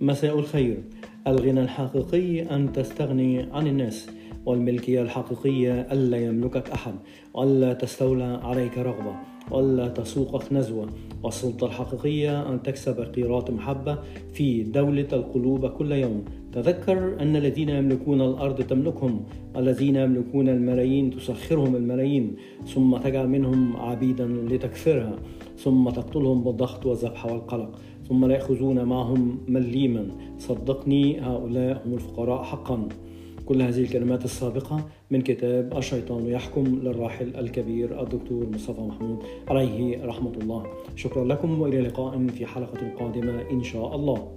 مساء الخير. الغنى الحقيقي أن تستغني عن الناس والملكية الحقيقية ألا يملكك أحد وألا تستولى عليك رغبة وألا تسوقك نزوة. والسلطة الحقيقية أن تكسب قيرات محبة في دولة القلوب كل يوم. تذكر أن الذين يملكون الأرض تملكهم الذين يملكون الملايين تسخرهم الملايين ثم تجعل منهم عبيدا لتكفرها ثم تقتلهم بالضغط والذبح والقلق ثم لا يأخذون معهم مليما. صدقني هؤلاء هم الفقراء حقا. كل هذه الكلمات السابقة من كتاب الشيطان يحكم للراحل الكبير الدكتور مصطفى محمود عليه رحمة الله. شكرا لكم وإلى لقاء في حلقة قادمة إن شاء الله.